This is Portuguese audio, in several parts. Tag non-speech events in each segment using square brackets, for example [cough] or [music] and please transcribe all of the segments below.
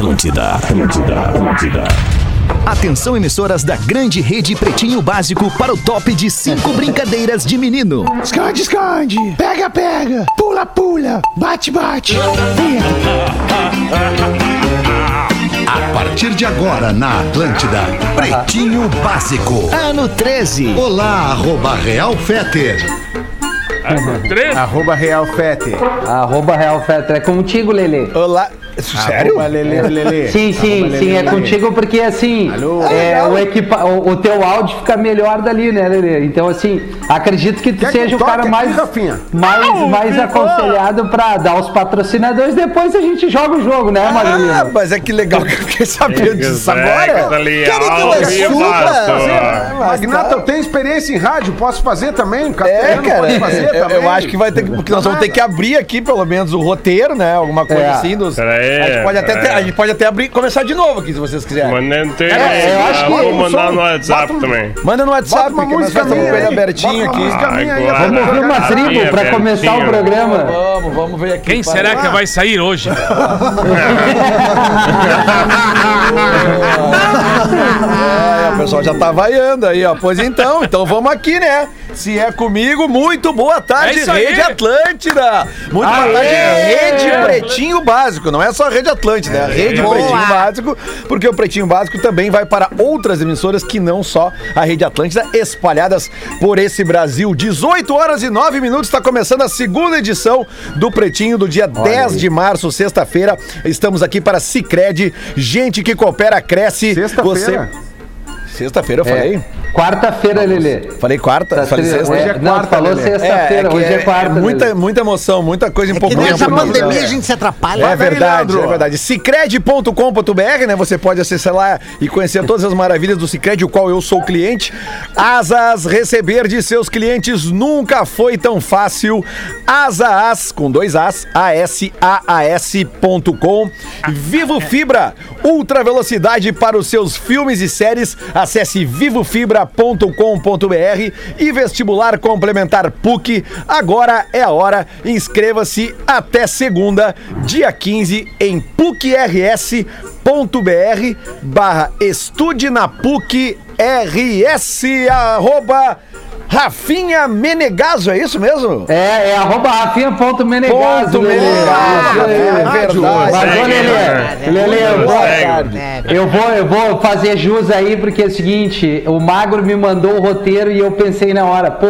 Atlântida, Atlântida, Atlântida. Atenção, emissoras da grande rede Pretinho Básico para o top de cinco brincadeiras de menino. Esconde, esconde. Pega, pega. Pula, pula. Bate, bate. A partir de agora na Atlântida, Pretinho Básico. Ano 13. Olá, arroba Real Feter. Arroba Real. Arroba Real Fetter. É contigo, Lelê. Olá. Sério? Arroba Lelê, Lelê. Sim, sim, Arroba sim, é Lelê. contigo porque assim, Alô? é, o, equipa, o, o teu áudio fica melhor dali, né, Lelê? Então, assim, acredito que tu Quer que seja eu o cara mais, aqui, mais, mais aconselhado pra dar os patrocinadores, depois a gente joga o jogo, né, Ah, Magrinho? mas é que legal que eu fiquei sabendo disso agora. Querem que eu ao assuma? vivaço. Magnata, eu tenho experiência em rádio, posso fazer também? É, cara, pode fazer eu, também. eu acho que vai ter que. Porque nós vamos ter que abrir aqui, pelo menos, o roteiro, né? Alguma coisa É. assim. Dos, Peraí, a, gente pode até é. ter- a gente pode até abrir, começar de novo aqui, se vocês quiserem. Mandante, É, eu acho que vou mandar som- no WhatsApp bota um- também. Manda no WhatsApp, Bota uma nós música estamos ele aí. abertinho aqui. Vamos ouvir uma tribo pra começar o programa. Vamos, vamos ver aqui. Quem será que vai sair hoje? [laughs] É, o pessoal já tá vaiando aí, ó. Pois então, então vamos aqui, né? Se é comigo, muito boa tarde, É. Rede Atlântida. Muito boa tarde, Rede Pretinho Básico. Não é só Rede Atlântida, é a Rede Pretinho Básico, porque o Pretinho Básico também vai para outras emissoras que não só a Rede Atlântida, espalhadas por esse Brasil. 18 horas e 9 minutos, está começando a segunda edição do Pretinho do dia 10 de março, sexta-feira. Estamos aqui para Cicred, gente que coopera, cresce. Sexta-feira? Sexta-feira eu falei? É, Quarta-feira, Lelê. Falei quarta? Tá falei sexta? é, não, tu falou sexta-feira, que hoje é quarta. muita, Lelê. muita emoção, muita coisa em Que pouco nessa tempo. pandemia a gente se atrapalha. É verdade, Leandro. é verdade. Cicred.com.br, né? Você pode acessar lá e conhecer todas as maravilhas do Cicred, o qual eu sou cliente. Asas, receber de seus clientes nunca foi tão fácil. Asas, com dois As, A-S-A-A-S.com. Vivo Fibra, ultra velocidade para os seus filmes e séries. Acesse vivofibra.com.br e vestibular complementar PUC. Agora é a hora. Inscreva-se até segunda, dia 15, em pucrs.br barra estude na PUC RS arroba Rafinha Menegaso, é isso mesmo? É, é arroba rafinha.menegaso. Menegaso, aí. é verdade. Mas, ô, Lelê? Lelê, eu vou, Segue. eu vou, eu vou fazer jus aí, porque é o seguinte, o Magro me mandou o roteiro e eu pensei na hora, pô,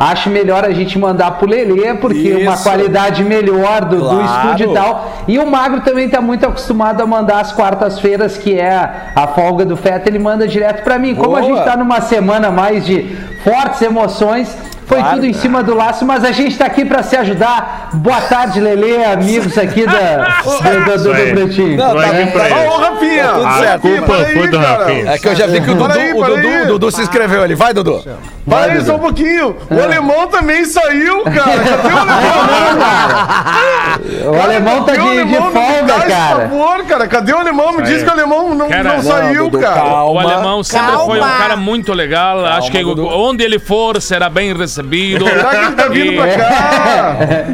acho melhor a gente mandar pro Lelê, porque uma Isso. qualidade melhor do, do Claro. estúdio e tal. E o Magro também tá muito acostumado a mandar as quartas-feiras, que é a folga do Feta, ele manda direto pra mim. Como a Boa. gente tá numa semana mais de fortes emoções, foi Claro. tudo em cima do laço, mas a gente tá aqui pra se ajudar. Boa tarde, Lelê, amigos aqui da, do, do, do, do aí. Pretinho. Não, Vai tá- pra tá- isso. Ô, Rafinha! Tá tudo A certo. culpa Peraí, foi do cara. Rafinha. É que eu já vi que o Dudu, Peraí, o. Dudu, o Dudu se inscreveu ali. Vai, Dudu. Vai, Para aí só um Dudu. pouquinho. O alemão também saiu, cara. Cadê o [laughs] alemão? O alemão tá de, alemão? Me folga, dá esse cara. favor, cara. Cadê o alemão? Me diz que o alemão não, Cara, saiu, Dudu, cara. calma. O alemão sempre Calma. foi um cara muito legal. Acho que Dudu. onde ele for será bem recebido. Será que ele tá vindo pra cá? [laughs]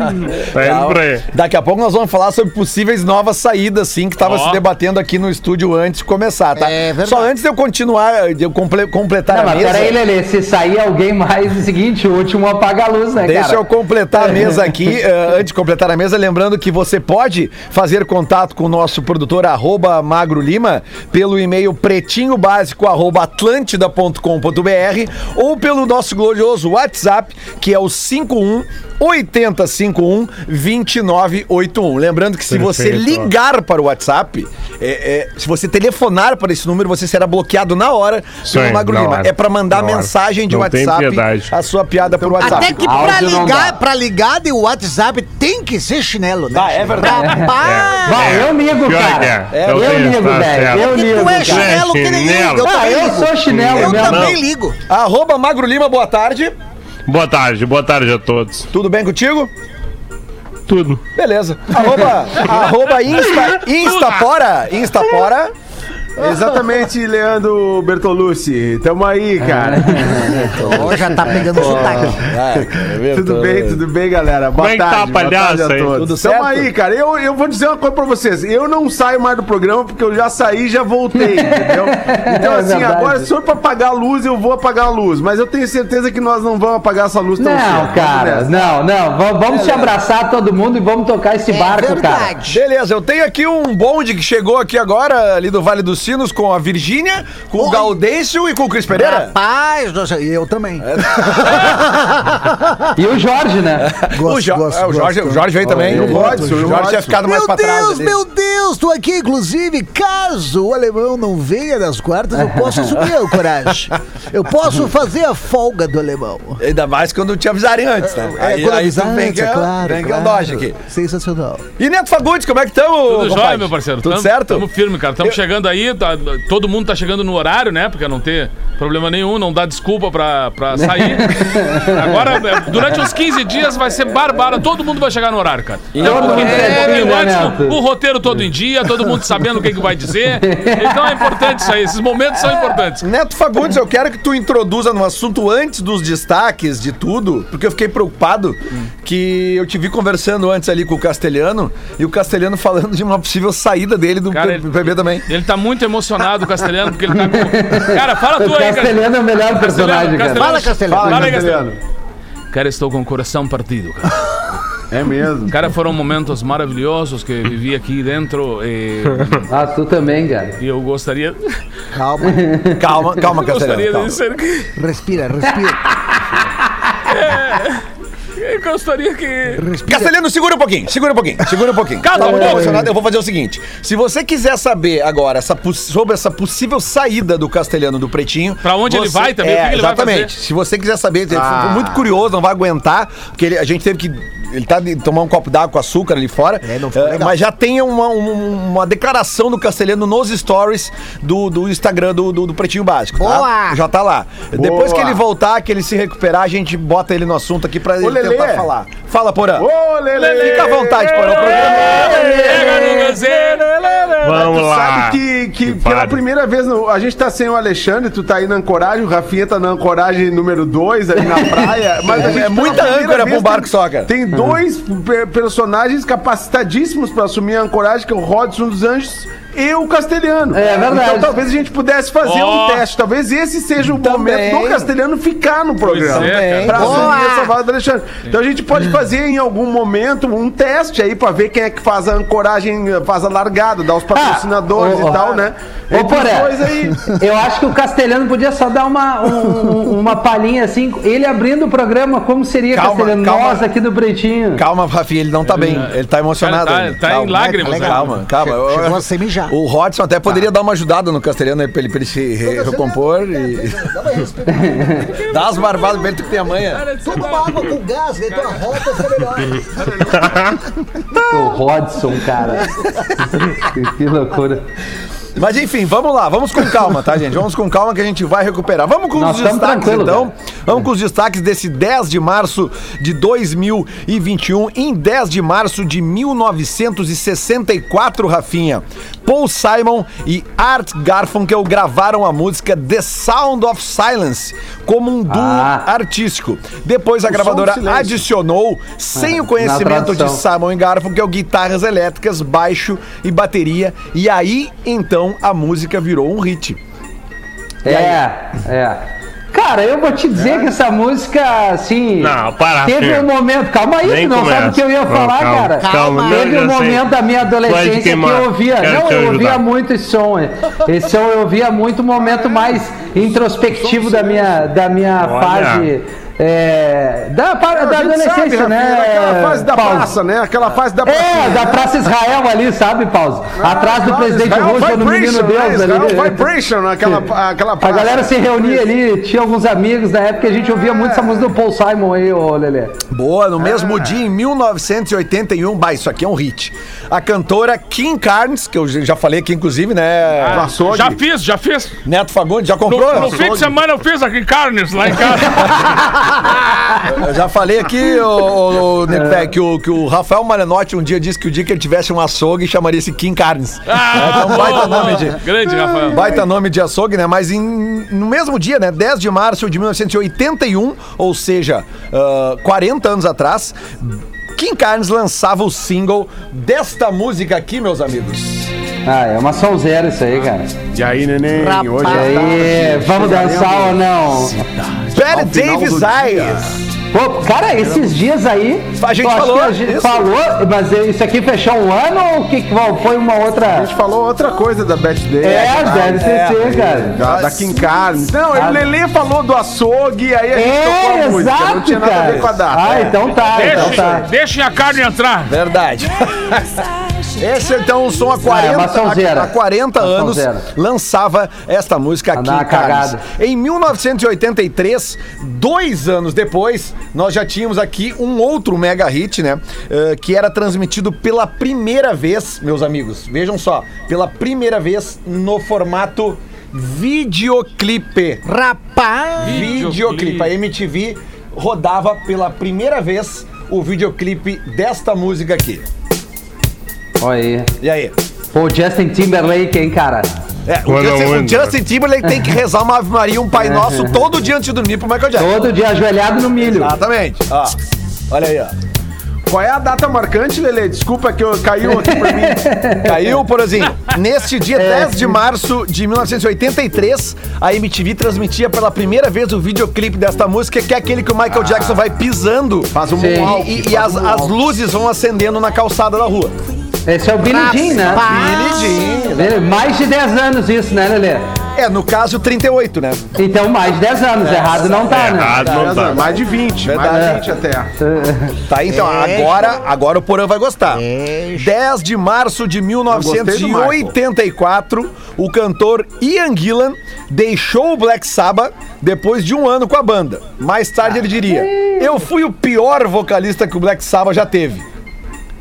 Tá indo pra aí. Daqui a pouco nós vamos falar sobre possíveis novas saídas, sim, que estava Ó. se debatendo aqui no estúdio antes de começar, tá? É verdade. Só antes de eu continuar, de eu comple- completar Não, a mas mesa. peraí, Lelê, se sair alguém mais, é o seguinte, o último apaga a luz, né, Deixa cara? eu completar a mesa aqui. [laughs] eh, antes de completar a mesa, lembrando que você pode fazer contato com o nosso produtor, arroba Magro Lima, pelo e-mail pretinhobásico, arroba atlântida.com.br ou pelo nosso glorioso WhatsApp, que é o 51 8051 2981. Lembrando que se você Perfeito. ligar para o WhatsApp, é, é, se você telefonar para esse número, você será bloqueado na hora Isso pelo Magro Lima. hora. É para mandar Na hora. mensagem de Não WhatsApp a sua piada por WhatsApp. Até que não ligar, pra ligar de WhatsApp tem que ser chinelo, né? Ah, é verdade. Rapaz! Vai, eu ligo, Pior cara. que é. Eu, Eu ligo, tá velho. Eu ligo. tu é cara. chinelo que nem Chinelo. eu. Eu Ah, eu ligo. sou chinelo Eu também ligo. Arroba Magro Lima, boa tarde. Boa tarde, boa tarde a todos. Tudo bem contigo? Tudo. Beleza. Arroba, arroba Insta, [laughs] Instapora. Instapora. Exatamente, Leandro Bertolucci. Tamo aí, cara. Ó, já tá pegando sotaque. Tudo bem, tudo bem, galera? Boa Como é tá tarde, a boa palhaça tarde a todos. Tudo Tamo certo? aí, cara. Eu, eu vou dizer uma coisa pra vocês. Eu não saio mais do programa porque eu já saí e já voltei, [laughs] entendeu? Então, É assim, verdade. agora se for pra apagar a luz, eu vou apagar a luz. Mas eu tenho certeza que nós não vamos apagar essa luz tão Não, cedo. cara, Vamos nessa. não, não. Va- Vamos se abraçar todo mundo e vamos tocar esse É barco, cara. verdade. Beleza, eu tenho aqui um bonde que chegou aqui agora, ali do Vale dos Sinos, com a Virgínia, com o Oi. Gaudêncio e com o Cris Pereira. Rapaz, nossa, e eu também. [laughs] E o Jorge, né? o, Jo- gosto, é, o Jorge, gosto. o Jorge veio também. O o o Jorge tinha ficado mais Meu pra trás. Deus, ali. meu Deus, tô aqui, inclusive, caso o alemão não venha das quartas, eu posso [laughs] assumir o coragem. Eu posso fazer a folga do alemão. Ainda mais quando te avisarem antes, né? É, quando avisar tu vem antes, que é claro, vem que é o claro. Dodge aqui. Sensacional. E Neto Fagundes, como é que estamos, Tudo jóia, meu parceiro. Tudo Tamo- certo? Tamo firme, cara. Tamo Eu- chegando aí, tá- todo mundo tá chegando no horário, né? Porque não ter problema nenhum, não dá desculpa pra, pra sair. [laughs] Agora, é, durante uns 15 dias vai ser barbara, todo mundo vai chegar no horário, cara. Então, porque tem um certinho, pouquinho né, antes, o, o roteiro todo em dia, todo mundo sabendo o que, que vai dizer. Então é importante isso aí, esses momentos são importantes. Neto Fagundes, eu quero que tu introduza no assunto antes dos destaques de tudo, porque eu fiquei preocupado que eu te vi conversando antes ali com o Castelhano e o Castelhano falando de uma possível saída dele do Cara, PB também. Ele tá muito emocionado, o Castelhano, porque ele tá com. Cara, fala tu aí. Castelhano é o melhor personagem, cara. Fala, Castelhano. Fala, Castelhano. Cara, estou com o coração partido, cara. É mesmo. Cara, foram momentos maravilhosos que vivi aqui dentro e, Ah, tu também, cara. e eu gostaria, Calma. Calma, calma, [laughs] Castelhano. gostaria Calma. de ser que, Respira, respira. [laughs] eu gostaria que. Castelhano, segura um pouquinho, segura um pouquinho, segura um pouquinho. Cala Tá muito emocionado, Eu vou fazer o seguinte: se você quiser saber agora essa sobre essa possível saída do Castelhano do Pretinho. Pra onde ele você- vai também, o É, que que ele vai exatamente. fazer? Se você quiser saber, ele Ah. ficou muito curioso, não vai aguentar, porque ele- a gente teve que. Ele tá de tomar um copo d'água com açúcar ali fora. É, não ficou eh, legal. mas já tem uma, um- uma declaração do Castelhano nos stories do, do Instagram do, do, do Pretinho Básico. tá? Boa! Já tá lá. Depois que Boa. ele voltar, que ele se recuperar, a gente bota ele no assunto aqui pra ele Lelê. tentar falar. Fala, Porã. Ô, Lele! Fica à vontade, Porã. O programa é- pega no gazeiro. Vamos tu lá. sabe que, que Que pela primeira vez, no- a gente tá sem o Alexandre, tu tá aí na ancoragem, o Rafinha tá na ancoragem número 2 ali na praia. Mas a É gente, pela muita âncora um barco só, cara. Tem dois per- personagens capacitadíssimos pra assumir a ancoragem, que é o Rodson dos Anjos e o Castelhano. É verdade. Então talvez a gente pudesse fazer Ó. um teste. Talvez esse seja o Também. momento do Castelhano ficar no programa. Pois é, pra assumir essa vaga do Alexandre. Então a gente pode fazer em algum momento um teste aí pra ver quem é que faz a ancoragem, faz a largada, dá os patrocinadores Ah, ô, e tal, né? Ô, Poré, aí. eu acho que o Castelhano podia só dar uma, um- um- uma palhinha assim, ele abrindo o programa, como seria Calma, Castelhano? calma. Nós aqui do Pretinho. Calma, Rafinha, ele não tá bem. Ele tá emocionado. Cara, tá- ainda. tá em Calma. lágrimas, Calma, né? Calma, Chegou a semijar. O Rodson até poderia dar uma ajudada no Castelhano aí pra ele, pra ele se re- recompor e dar [laughs] as barbadas pra ele que tem amanhã. Toma uma água com gás, né? Tua rota fica [laughs] melhor. O Rodson, cara. [laughs] que loucura. Mas enfim, vamos lá, vamos com calma, tá, gente? Vamos com calma que a gente vai recuperar. Vamos com Nós os destaques, então. cara. Vamos com os destaques desse 10 de março de 2021. Em 10 de março de 1964, Rafinha, Paul Simon e Art Garfunkel gravaram a música The Sound of Silence como um duo Ah. artístico. Depois a do gravadora adicionou, sem Ah, o conhecimento de. Simon e Garfunkel, guitarras elétricas, baixo e bateria. E aí, então, a música virou um hit. É, é. Cara, eu vou te dizer que essa música, assim. Não, para, Teve filho. um momento. Calma aí, Nem não começa. sabe o que eu ia Não, falar, calma, cara. calma, não, Teve eu um sei. momento da minha adolescência que eu ouvia. Quero não, eu ouvia ajudar. muito esse som. é. Esse som eu ouvia muito o momento mais introspectivo da minha, da minha Olha. fase. É, da, da A gente adolescência, sabe, né? Aquela fase da Paulo? praça, né? Aquela fase da É, praça. da Praça Israel ali, sabe, Paulo? Atrás do presidente Roosevelt, no Menino Deus ali. Vibration, aquela, aquela A praça. galera se reunia ali, tinha alguns amigos na época, a gente ouvia muito essa música do Paul Simon aí, ô Lelê. Boa, no Ah. mesmo dia, em 1981, bah, isso aqui é um hit. A cantora Kim Carnes, que eu já falei aqui, inclusive, né? Açougue. Já fiz, já fiz. Neto Fagundes, já No, comprou? no fim de semana eu fiz aqui carnes lá em casa. [laughs] Eu já falei aqui, ô, ô, ô, Nepé, que, o, que o Rafael Malenotti um dia disse que o dia que ele tivesse um açougue chamaria-se Kim Carnes. Ah, então, baita nome de. Grande, Rafael. Baita nome de açougue, né? Mas em- no mesmo dia, né? 10 de março de 1981, ou seja, ah, 40 anos atrás, Kim Carnes lançava o single desta música aqui, meus amigos. Ah, é uma sonzeira isso aí, cara. E aí, neném? Rapaz. Hoje E aí, vamos dançar ou não? Barry Final Davis. Eyes. Pô, cara, esses dias aí. A gente falou a gente isso. falou, mas isso aqui fechou um ano ou que, foi uma A outra. gente falou outra coisa da Beth Day. É, deve é, ser, cara. Da, da Kim Carnes. Não, o Lelê falou do açougue, aí a gente tocou É, a música. Não exato, tinha nada a ver com a cara. data. Ah, É. então tá, então tá. Deixa, deixem a carne entrar. Verdade. [laughs] Esse então, o som há 40, Ah, é há, há 40 Uma anos lançava esta música aqui Andar em cagado. Em 1983, dois anos depois, nós já tínhamos aqui um outro mega hit, né? eh, que era transmitido pela primeira vez, meus amigos. Vejam só, pela primeira vez no formato videoclipe. Rapaz. Videoclipe. A MTV rodava pela primeira vez o videoclipe desta música aqui. Olha aí. E aí? Pô, Justin Timberlake, hein, cara? É, o, Justin, o. Justin Timberlake tem que rezar uma Ave Maria, um Pai Nosso todo dia antes de dormir pro Michael Jackson. Todo dia ajoelhado no milho. Exatamente. Ó, olha aí, ó. Qual é a data marcante, Lelê? Desculpa que eu caiu aqui pra mim. [laughs] Caiu, porzinho. [laughs] Neste dia 10 de março de 1983, a MTV transmitia pela primeira vez o videoclipe desta música, que é aquele que o Michael Jackson vai pisando. Faz um E, e faz as, um as luzes vão acendendo na calçada da rua. Esse é o Billy Jean, né? Billy Jean. Ele- Mais de 10 anos isso, né, Lelê? É, no caso, 38, né? Então, mais de 10 anos. Errado não tá, né? Errado não tá. Mais de 20, mais de 20 até. [laughs] Tá, então, É. agora, agora o Porã vai gostar. 10 de março de gostei do 1984, o cantor Ian Gillan deixou o Black Sabbath depois de um ano com a banda. Mais tarde ele diria: Eu fui o pior vocalista que o Black Sabbath já teve.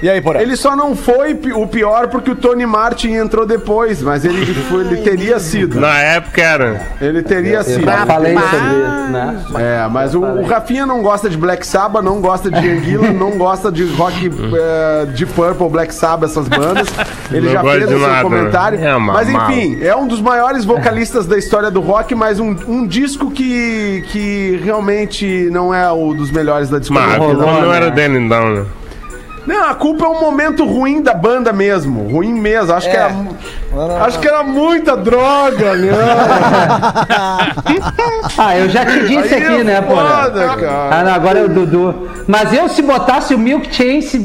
E aí, Porã? Ele só não foi o pior porque o Tony Martin entrou depois, mas ele, foi- ele teria sido. Na época era. Ele teria Eu sido. já falei sobre isso, né? É, mas o, o Rafinha não gosta de Black Sabbath, não gosta de Anguila, não gosta de rock é, [laughs] de Purple, Black Sabbath, essas bandas. Ele Não já fez o seu nada, comentário. né? É uma mas mal. enfim, é um dos maiores vocalistas da história do rock, mas um, um disco que, que realmente não é o dos melhores da Mas discografia. culpa da não banda. era dele então, né? Não, a culpa é um momento ruim da banda mesmo. Ruim mesmo. Acho, que, É. mu- acho que era muita droga, né? [laughs] Ah, eu já te disse Aí aqui, é né, pô? foda, cara. Ah, não, agora é o Dudu. Mas eu, se botasse o Milk Chance,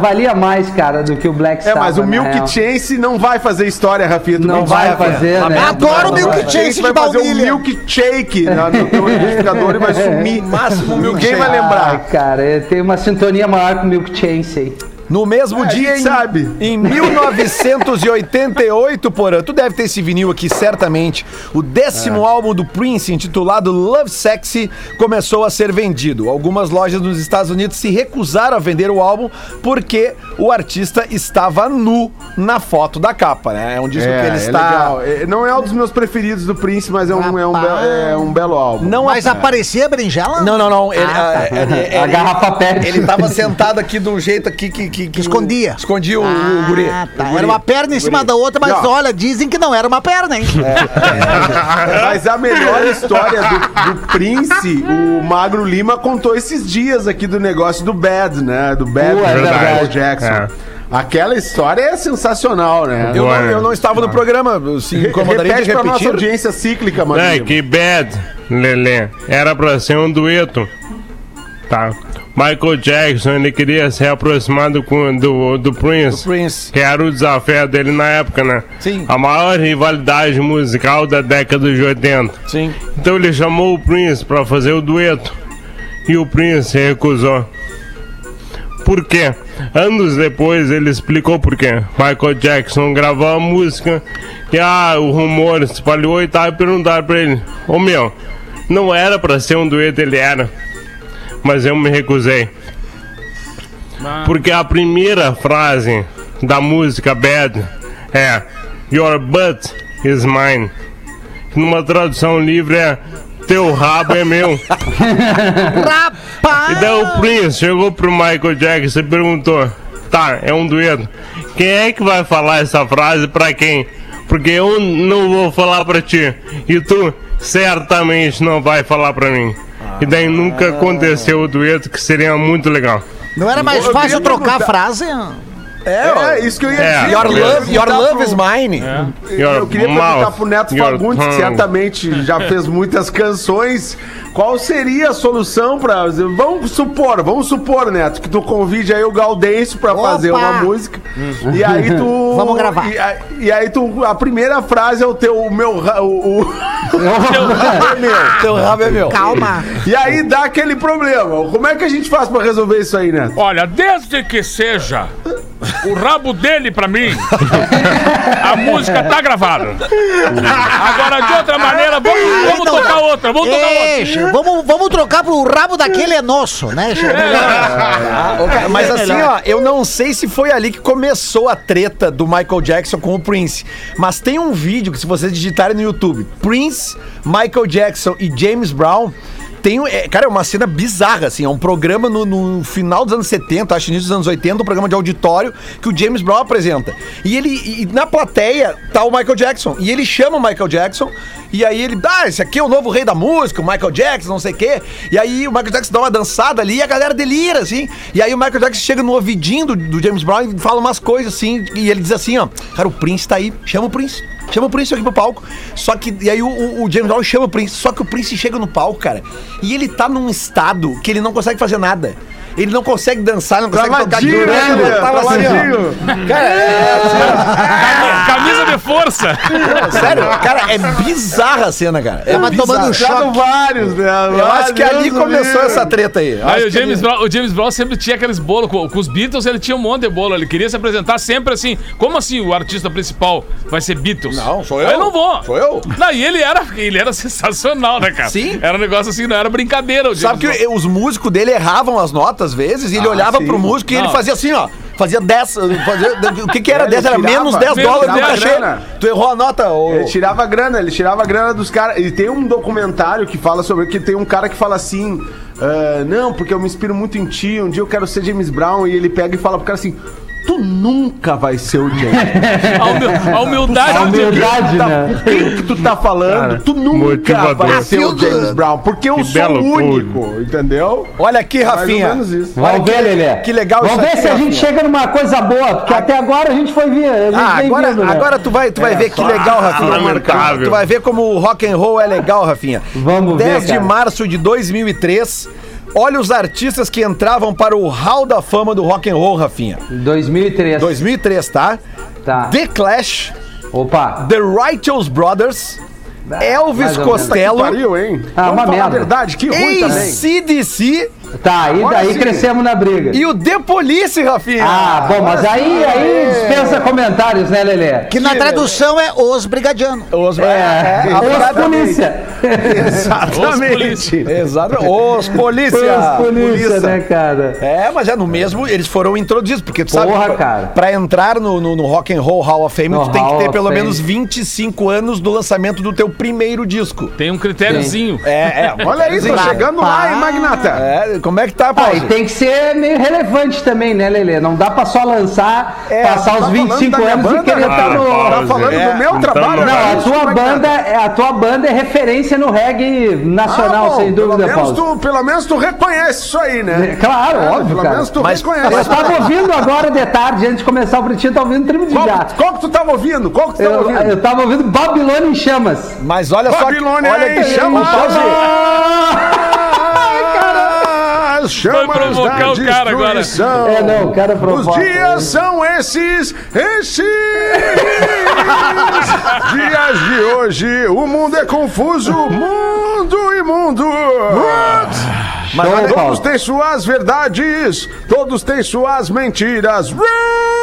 valia mais, cara, do que o Black É, Sabbath. mas o Milk real. Chance não vai fazer história, Rafinha. Tu Não vai sabe. fazer, né? Adoro o Milk vai. Chance vai fazer um baunilha. milkshake na- no teu [laughs] identificador e vai sumir. Máximo Ninguém vai Ah, lembrar. cara, eu tenho uma sintonia maior com o Milk Chance aí. No mesmo É, dia, em, sabe. em 1988, Porã, tu deve ter esse vinil aqui, certamente. O décimo álbum do Prince, intitulado Love Sexy, começou a ser vendido. Algumas lojas nos Estados Unidos se recusaram a vender o álbum porque o artista estava nu na foto da capa, né? É um disco que ele É, é está... legal. É, Não é um dos meus preferidos do Prince, mas é um, é um, be- é um belo álbum. Não Mas aparecia a berinjela? Não, não, não. Ele, Ah, ah, ele- [laughs] ele- A garrafa pet. Ele tava sentado aqui de um jeito aqui que... Que, que escondia. escondia o, o guri. Ah, tá. O guri. Era uma perna em cima da outra, mas ó. olha, dizem que não era uma perna, hein? Mas a melhor história do, do Prince, o Magro Lima contou esses dias aqui do negócio do Bad, né? Do Bad Uh, é. Michael Jackson. É. Aquela história é sensacional, né? Eu, não, eu não estava no programa, se incomodaria de Repete pra nossa repetir. audiência cíclica, mano. É, que bad, Lelê. Era pra ser um dueto. Tá. Michael Jackson, ele queria se aproximar do, do, do Prince. Prince. Que era o desafio dele na época, né? Sim. A maior rivalidade musical da década de 80. Sim. Então ele chamou o Prince pra fazer o dueto. E o Prince recusou. Por quê? Anos depois ele explicou por quê. Michael Jackson gravou a música e ah, o rumor se espalhou e tal, e perguntaram pra ele: Ô meu, não era pra ser um dueto, ele era. Mas eu me recusei. Porque a primeira frase da música Bad é Your butt is mine. Que numa tradução livre é teu rabo é meu. [laughs] Rapaz! E daí o Prince chegou pro Michael Jackson e perguntou: Tá, é um dueto. Quem é que vai falar essa frase pra quem? Porque eu não vou falar pra ti. E tu certamente não vai falar pra mim. E daí nunca aconteceu o dueto, que seria muito legal. Não era mais Eu fácil queria trocar a perguntar- frase? É, é isso que eu ia É. dizer. Your Eu queria love, your perguntar love is pro- mine. Eu queria perguntar pro Neto Fagundes, que certamente já fez muitas canções. Qual seria a solução pra. Vamos supor, vamos supor, Neto, que tu convide aí o Gaudêncio pra Opa! fazer uma música. E aí tu. [laughs] Vamos gravar. E, aí- e aí tu. A primeira frase é o teu. O meu. ra- O, o- [laughs] é meu. Teu rabo é meu. Calma. E aí dá aquele problema. Como é que a gente faz pra resolver isso aí, Neto? Olha, desde que seja o rabo dele pra mim, a música tá gravada. Agora, de outra maneira, vamos, vamos Então, tocar outra, vamos tocar outra. Vamos, vamos trocar pro rabo daquele é nosso, né? Cara, Mas É assim, ó, eu não sei se foi ali que começou a treta do Michael Jackson com o Prince. Mas tem um vídeo que, se vocês digitarem no YouTube, Prince, Michael Jackson e James Brown. Tem, é, cara, é uma cena bizarra, assim. É um programa no, no final dos anos 70, acho início dos anos 80, um programa de auditório que o James Brown apresenta. E ele, e na plateia, tá o Michael Jackson. E ele chama o Michael Jackson. E aí ele, ah, esse aqui é o novo rei da música, o Michael Jackson, não sei o quê. E aí o Michael Jackson dá uma dançada ali e a galera delira, assim. E aí o Michael Jackson chega no ouvidinho do, do James Brown e fala umas coisas assim. E ele diz assim, ó, cara, o Prince tá aí, chama o Prince. Chama o Prince aqui pro palco. Só que. E aí o, o- o James Brown chama o Prince. Só que o Prince chega no palco, cara. E ele tá num estado que ele não consegue fazer nada. Ele não consegue dançar, não consegue tocar Travadinho, né, Ele Lelê? tava assim, ó. Cara, é, [laughs] Camisa de força. sério, cara, é bizarra a cena, cara. É Tava bizarra. tomando Tratam vários, né? Eu acho que ali começou essa treta aí. Aí o que James, ali- Brown, o James Brown sempre tinha aqueles bolos. Com, com os Beatles, ele tinha um monte de bolo. Ele queria se apresentar sempre assim. Como assim o artista principal vai ser Beatles? Não, sou eu. Aí eu não vou. Sou eu. Não, e ele era, ele era [laughs] sensacional, né, cara? Sim. Era um negócio assim, não era brincadeira. o Sabe James que Brown. os músicos dele erravam as notas às vezes e ele olhava sim. pro músico e ele Não. fazia assim, ó. Fazia 10. Fazia, o que, que era Ele 10? Era tirava- menos 10 menos dólares no 10 cachê. Tu errou a nota, ô. Ele tirava grana, ele tirava grana dos caras. E tem um documentário que fala sobre que tem um cara que fala assim: ah, Não, porque eu me inspiro muito em ti, um dia eu quero ser James Brown. E ele pega e fala pro cara assim: Tu nunca vai ser o James. [laughs] A, humil- a humildade A humildade, Tá- né? Quem que tu tá falando? Cara, tu nunca motivador. vai ser o. James Brown, porque eu Que sou o único, entendeu? Olha aqui, Mais ou Rafinha. menos isso. Vamos ver, Lelê. Que legal Vamos isso ver aqui, se a gente Rafinha. chega numa coisa boa, porque até agora a gente foi vir. Ah, agora, vindo, né? agora tu vai, tu vai É, ver que legal, Rafinha. Lamentável. Tu vai ver como o rock and roll é legal, Rafinha. Vamos ver, 10 de março de 2003. Olha os artistas que entravam para o Hall da Fama do rock and roll, Rafinha. 2003. 2003, tá? Tá. The Clash, Opa. The Righteous Brothers, Elvis ou menos. Costello, Pariu, hein? Ah, Vamos uma falar a merda. verdade, que ruim também. ACDC Tá, e Agora daí sim. crescemos na briga. e o The Police, Rafinha. Ah, bom, mas aí, aí dispensa comentários, né, Lelê? Que na tradução é os brigadianos. Os, É, os polícia. Exatamente. Exato. Os polícia. Os polícia, né, cara? É, mas é no mesmo, eles foram introduzidos, porque tu sabe, Porra, pra- cara. pra entrar no, no, no Rock and Roll Hall of Fame, No tu tem que ter pelo Fame. menos 25 anos do lançamento do teu primeiro disco. Tem um critériozinho. É, é. [laughs] Olha aí, tô chegando lá, hein, Magnata? É, como é que tá, Ah, Paulo? e tem que ser meio relevante também, né, Lelê? Não dá pra só lançar, É, passar tá os falando 25 da minha anos banda, e querer estar no. Ah, Tá falando É, do meu então trabalho, não Não, né? a tua Magnata. banda, é- a tua banda é referência no reggae nacional, Ah, bom, sem pelo dúvida, menos, Paulo. tu, pelo menos tu reconhece isso aí, né? É, Claro, óbvio, Pelo cara. menos tu Mas- reconhece. Eu tava ouvindo agora de tarde, antes de começar o pretinho, tava ouvindo Tribo de Qual, Já. qual que tu tava ouvindo? Qual que tu tava Eu, ouvindo? eu tava ouvindo Babilônia em Chamas. Mas olha só, Babilônia olha que em chamas. Chamas Vai provocar da o cara agora. É, não, o cara Os provoca. dias são esses, esses [laughs] dias de hoje. O mundo é confuso, mundo imundo. Mas Show, olha, Paulo. Todos têm suas verdades, todos têm suas mentiras.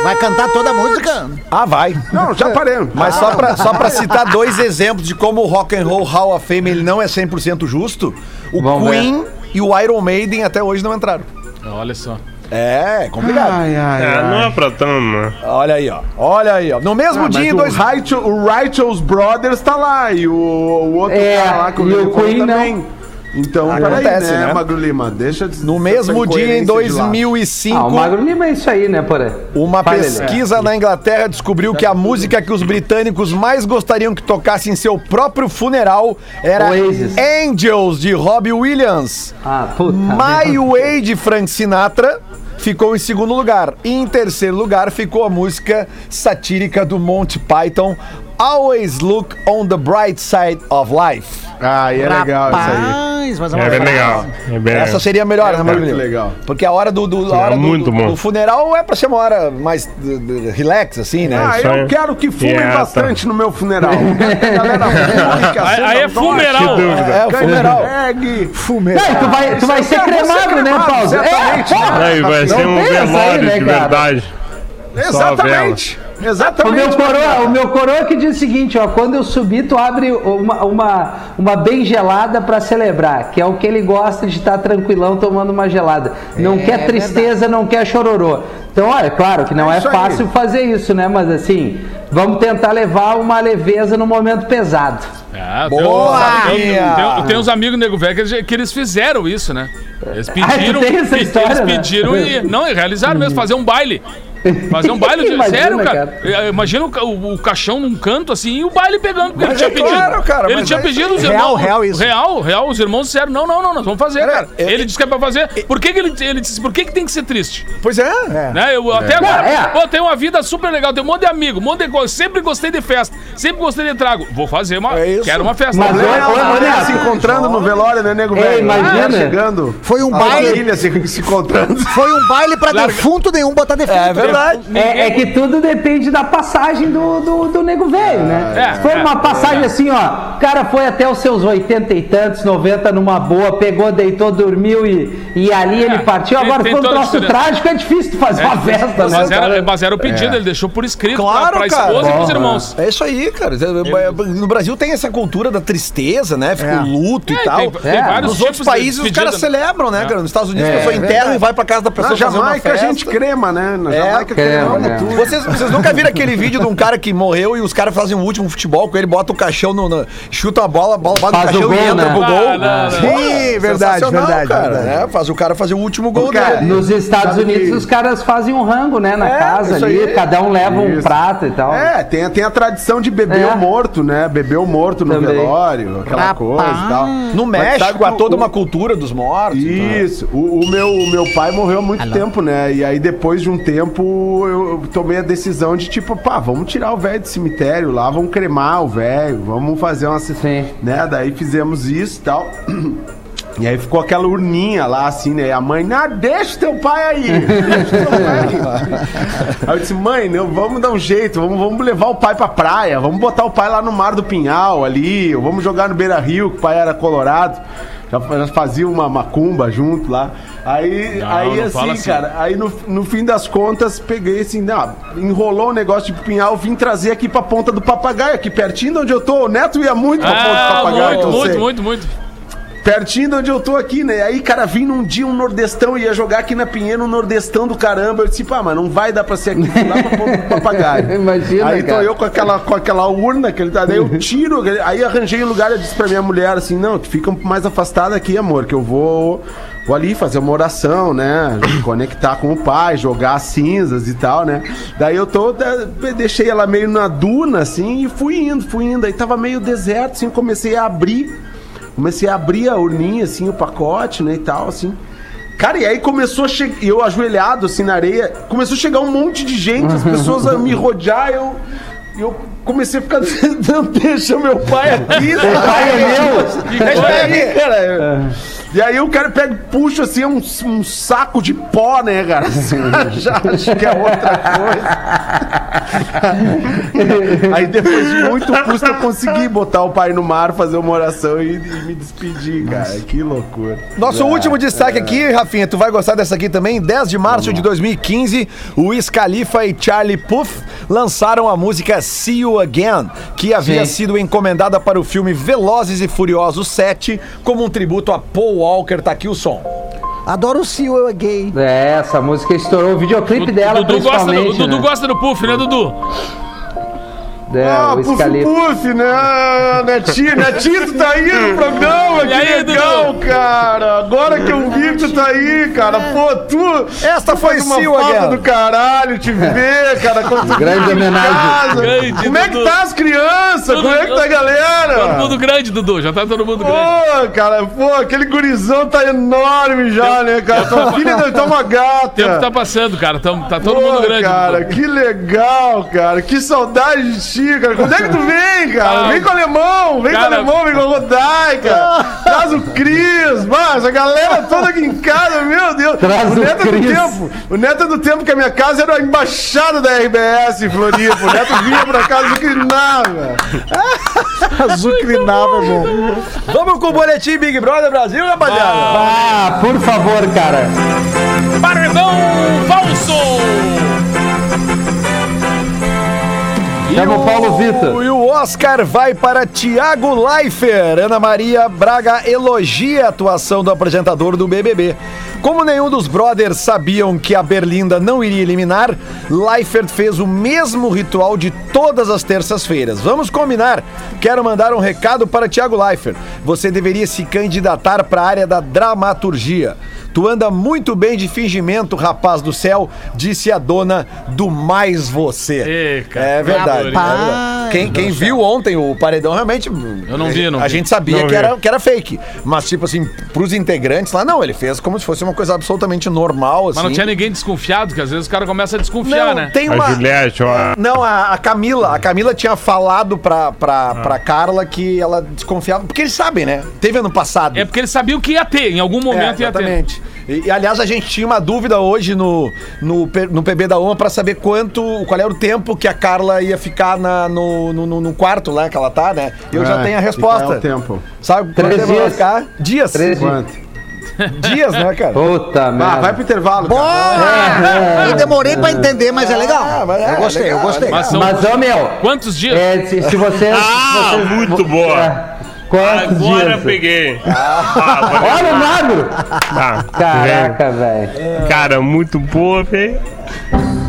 Vai cantar toda a música? ah, vai. Não, já parei. Mas só pra, só pra citar dois exemplos de como o Rock and Roll Hall of Fame ele não é 100% justo, o Vamos Queen e o Iron Maiden até hoje não entraram. Olha só. É, é complicado. Ai, ai, É, não ai. é pra tanto, né? Olha aí, ó. Olha aí, ó. No mesmo Ah, dia, em o, dois... Righteous, o Righteous Brothers tá lá e o, o outro É, cara lá que o Queen não. Então, peraí, Acontece, né, né? Magro Lima? Deixa de- No mesmo dia, em incoerência de lado. 2005, Ah, o Magro Lima é isso aí, né, porra? uma Vai, pesquisa na Inglaterra descobriu que a música que os britânicos mais gostariam que tocasse em seu próprio funeral era Oasis. Angels, de Robbie Williams. Ah, puta. My Way, de Frank Sinatra, ficou em segundo lugar. E em terceiro lugar ficou a música satírica do Monty Python, Always Look on the Bright Side of Life. Ah, e é legal isso aí. Rapaz, mas é É bem frase. legal. É bem Essa seria a melhor, né, muito legal. Porque a hora do, do- a hora do, muito do- bom. do funeral é pra ser uma hora mais relax, assim, né? Ah, isso eu aí. quero que fumem Yeah, tá. bastante no meu funeral. Quero que a galera fume, que [laughs] Aí, aí é. Que dúvida. É, o funeral. Pegue. Funeral. Não, tu vai, tu vai ser é, cremado, é né, Paulo? É, pô. Aí vai ser um essa aí, velório né, de cara? verdade. Exatamente. O meu, Exatamente. coroa, o meu coroa que diz o seguinte, ó, quando eu subir, tu abre uma, uma, uma bem gelada pra celebrar, que é o que ele gosta de estar tranquilão tomando uma gelada. Não É quer tristeza, não quer chororô. Então, olha, claro que não É é, isso aí. fácil fazer isso, né? Mas assim, vamos tentar levar uma leveza no momento pesado. É, Boa, tem, tem, Rafinha! tem, tem uns amigos nego velho que, eles- que eles fizeram isso, né? Eles [laughs] Ah, pediram. tu tem essa pe- história, eles né? pediram e. [laughs] Não, e realizaram mesmo, fazer um baile. Fazer um baile de. Imagina, sério, cara. cara. Eh, Imagina o, o- o caixão num canto assim e o baile pegando, porque Mas ele é tinha pedido. claro, cara, ele tinha é pedido os Real, irmãos. real isso. Real, real, os irmãos disseram: não, não, não, nós vamos fazer, Cara, cara. eu- ele disse que é pra fazer. Por que, que ele, ele disse, por que, que tem que ser triste? Pois é. Né? Eu, até agora, É. pô, tenho uma vida super legal, tenho um monte de amigo, um monte de coisa. Sempre gostei de festa, sempre gostei de trago. Vou fazer uma. É isso. Quero uma festa. Mas olha- se encontrando no velório, né, nego Ei, imagina. Ah, Chegando. Foi um baile, se encontrando. foi um baile pra defunto nenhum botar defunto. É verdade. É, é que tudo depende da passagem do, do, do nego velho, né? É, é, uma passagem assim, ó, o cara foi até os seus 80 e tantos, 90 numa boa, pegou, deitou, dormiu e, e ali ele partiu. É, Agora foi um troço trágico, é difícil tu fazer uma festa, né? Mas era, mas era o pedido, ele deixou por escrito Claro, pra, pra cara. esposa e pros Bom, irmãos. É isso aí, cara. No Brasil tem essa cultura da tristeza, né? Fica É. o luto e É, tal. tem- tem É. vários Nos outros de países os caras celebram, né, cara? Nos Estados Unidos É, a pessoa é enterra e vai pra casa da pessoa Na fazer uma Jamaica a gente crema, né? Na É, É. tudo. Vocês, vocês nunca viram aquele vídeo de um cara que morreu e os caras fazem um último futebol com ele, bota o caixão no. no chuta a bola, a bola no Faz o caixão e gol, entra né? pro Ah, gol. não, não. Sim, verdade, sensacional, verdade, cara, verdade. né? Faz o cara fazer o último gol Cara, dele. Nos Estados Sabe Unidos que- os caras fazem um rango, né? Na É, casa ali, aí. cada um leva um Isso. prato e tal. É, tem, tem a tradição de beber É. o morto, né? Beber o morto no Também. velório, aquela Rapaz. coisa e tal. No México há toda o- uma cultura dos mortos. e tal. Isso, o, o meu, o meu pai morreu há muito tempo, né? E aí depois de um tempo eu, eu tomei a decisão de tipo, pá, vamos tirar o velho do cemitério lá, vamos cremar o velho, vamos fazer uma. Sim. Né? Daí fizemos isso e tal. E aí ficou aquela urninha lá, assim, né? E a mãe, ah, deixa teu pai aí. [laughs] Deixa teu pai aí. aí eu disse, mãe, não, vamos dar um jeito, vamos, vamos levar o pai pra praia, vamos botar o pai lá no Mar do Pinhal ali, vamos jogar no Beira Rio, que o pai era colorado. Já, fazia uma macumba junto lá. Aí, Não, aí não assim, assim. cara, aí no, no fim das contas, peguei assim, não, enrolou o negócio de pinhal, vim trazer aqui pra ponta do papagaio, aqui pertinho de onde eu tô. O Neto ia muito pra ponta do Ah, papagaio. muito, muito, muito, muito. Pertinho de onde eu tô aqui, né? Aí, cara, vim num dia um nordestão, ia jogar aqui na Pinheiro, um nordestão do caramba. Eu disse, pá, mas não vai dar pra ser aqui, lá pra ponta [laughs] do papagaio. Imagina, Aí tô cara. eu com aquela, com aquela urna, que ele tá, daí eu [laughs] tiro, aí arranjei um lugar, eu disse pra minha mulher assim, não, tu fica mais afastada aqui, amor, que eu vou, vou ali fazer uma oração, né? Conectar com o pai, jogar as cinzas e tal, né? Daí eu tô, deixei ela meio na duna, assim, e fui indo, fui indo. Aí tava meio deserto, assim, comecei a abrir. Comecei a abrir a urninha, assim, o pacote, né, e tal, assim. Cara, e aí começou a chegar, eu ajoelhado, assim, na areia, começou a chegar um monte de gente, as pessoas a me rodear, eu... Eu comecei a ficar. [laughs] Não deixa meu pai aqui. [laughs] Meu pai é meu. Deixa ele aí, cara. E aí o cara pega, e puxa assim, um, um saco de pó, né, cara? Assim, [laughs] já acho que é outra coisa. aí depois de muito custo eu consegui botar o pai no mar, fazer uma oração e, e me despedir, cara. Que loucura. Nosso último destaque aqui, Rafinha, tu vai gostar dessa aqui também. 10 de março de 2015, o Wiz Khalifa e Charlie Puth lançaram a música See You Again, que havia Sim. sido encomendada para o filme Velozes e Furiosos 7, como um tributo a Paul Walker. Tá aqui o som. Adoro o Sil, é gay. É, essa música estourou. O videoclipe O, dela, o Dudu, gosta do, o principalmente, Dudu né? gosta do Puff, né, Dudu? É, Ah, o puf, Scalito. puf, né? Netinho, Netinho, tu tá aí no programa, E que aí, legal, Dudu? cara. Agora que eu vi que tu tá aí, cara. Pô, tu. Esta tu foi uma falta do caralho te ver, cara. [laughs] Grande homenagem. casa. Grande, Como é que tá as crianças? Tudo- Como é que tá a galera? Todo mundo grande, Dudu. Já tá todo mundo grande. Pô, cara, pô, aquele gurizão tá enorme já, né, cara? Tua filha deve tá uma gata. O tempo tá passando, cara. Tamo- tá todo Pô, mundo grande. cara, Dudu. que legal, cara. Que saudade de ti, cara. Quando é que tu vem, cara? Ah, vem com o alemão, vem cara- com o alemão, vem com o Rodaica. Traz o Cris. Mas a galera toda aqui em casa, meu Deus. Traz o Neto é do Cris. tempo. O Neto é do tempo que a minha casa era a embaixada da RBS em Floripa. O Neto vinha pra casa e grinava. Azucrinava, [laughs] bom. Vamos com o boletim Big Brother Brasil, rapaziada. Ah, por favor, cara. Paredão falso! Chama o Paulo Vitor. E o Oscar vai para Tiago Leifert. Ana Maria Braga elogia a atuação do apresentador do BBB. Como nenhum dos brothers sabiam que a Berlinda não iria eliminar, Leifert fez o mesmo ritual de todas as terças-feiras. Vamos combinar. Quero mandar um recado para Tiago Leifert. Você deveria se candidatar para a área da dramaturgia. Tu anda muito bem de fingimento, rapaz do céu, disse a dona do Mais Você. Cara. é verdade. é Rapaz. Quem, quem viu ontem o paredão realmente. Eu não vi, não A vi. gente sabia Não que vi. era, que era fake. Mas, tipo assim, pros integrantes lá, não, ele fez como se fosse uma coisa absolutamente normal, assim. Mas não tinha ninguém desconfiado, que às vezes o cara começa a desconfiar, Não, né? tem A uma. Juliette, ó. Não, a, a Camila. A Camila tinha falado pra, pra, Ah. pra Carla que ela desconfiava. Porque eles sabem, né? Teve ano passado. É porque eles sabiam que ia ter, em algum É, momento ia ter. exatamente. E, e, aliás, a gente tinha uma dúvida hoje no, no, no PB da UMA pra saber quanto, qual era o tempo que a Carla ia ficar na, no, no, no- quarto lá que ela tá, né? Eu já É, tenho a e resposta. qual é o tempo? Sabe quanto tempo ela vai dias. ficar? Dias. Três dias. Quanto? Dias, né, cara? Puta Ah, merda. vai pro intervalo, cara. Porra! Eu demorei pra entender, mas é legal. Ah, mas é, eu gostei, legal, eu gostei. Mas Mas, ô meu, quantos dias? é, se, se você. Ah, se você- muito boa. É, Quantos Agora dias? peguei. Ah, agora- Olha o magro! Tá, Caraca, velho. Cara, muito boa, velho.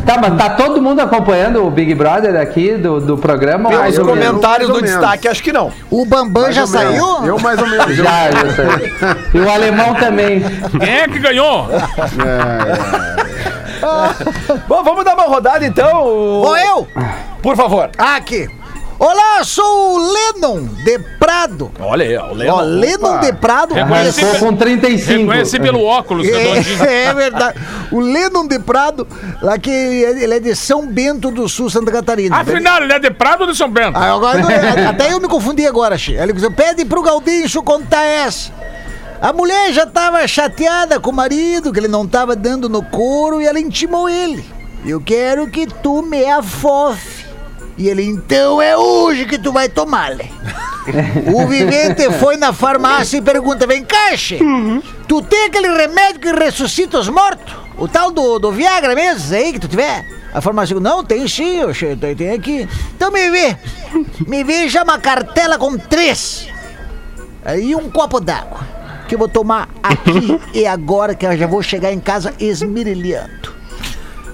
Tá, mas tá todo mundo acompanhando o Big Brother aqui do, do programa? Pelos Mais ou menos. comentários do ou destaque, acho que não. O Bambam já Mais ou menos. saiu? Eu mais ou menos. [laughs] Já, já sei. E o alemão também. Quem é que ganhou? [laughs] Bom, vamos dar uma rodada então. Vou eu? Por favor. Aqui. Olá, sou o Lennon de Prado. Olha aí, ó, o Ó, Leandro. Lennon de Prado. Reconheci, Arrancou com 35. reconheci pelo óculos, redondinho. É, é verdade. O Lennon de Prado, lá que ele é- ele é de São Bento do Sul, Santa Catarina. Afinal, ele é de Prado ou de São Bento? Ah, agora, até eu me confundi agora, Che. Ele disse, pede pro Galdinho contar essa. A mulher já tava chateada com o marido, que ele não tava dando no couro, e ela intimou ele. Eu quero que tu me afofe. E ele, então é hoje que tu vai tomar, né? [laughs] O vivente foi na farmácia e pergunta, vem cá, Che, tu tem aquele remédio que ressuscita os mortos? O tal do, do Viagra mesmo, aí que tu tiver? A farmácia, não, tem sim, ô, Che, tem, tem aqui. Então me vê, me vê já uma cartela com três. Aí um copo d'água, que eu vou tomar aqui [laughs] e agora, que eu já vou chegar em casa esmirilhando.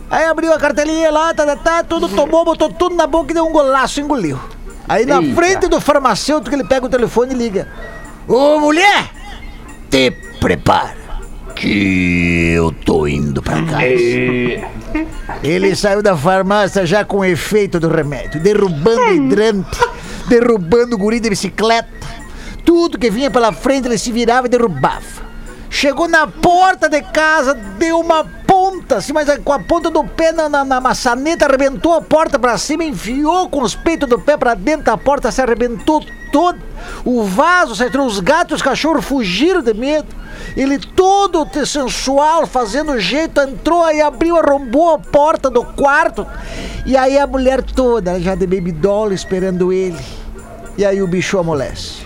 Aí abriu a cartelinha lá, tá, tá, tá, tudo tomou, botou tudo na boca e deu um golaço, engoliu. Aí na Eita. frente do farmacêutico ele pega o telefone e liga. Ô mulher, te prepara, que eu tô indo pra casa. Ele saiu da farmácia já com o efeito do remédio, derrubando hidrante, derrubando guri de bicicleta. Tudo que vinha pela frente ele se virava e derrubava. Chegou na porta de casa, deu uma ponta, assim, mas com a ponta do pé na, na, na maçaneta, arrebentou a porta pra cima, enfiou com os peitos do pé pra dentro da porta, se arrebentou todo. O vaso, entrou, os gatos os cachorros fugiram de medo. Ele todo sensual, fazendo jeito, entrou aí, abriu, arrombou a porta do quarto. E aí a mulher toda, já de baby doll, esperando ele. E aí o bicho amolece.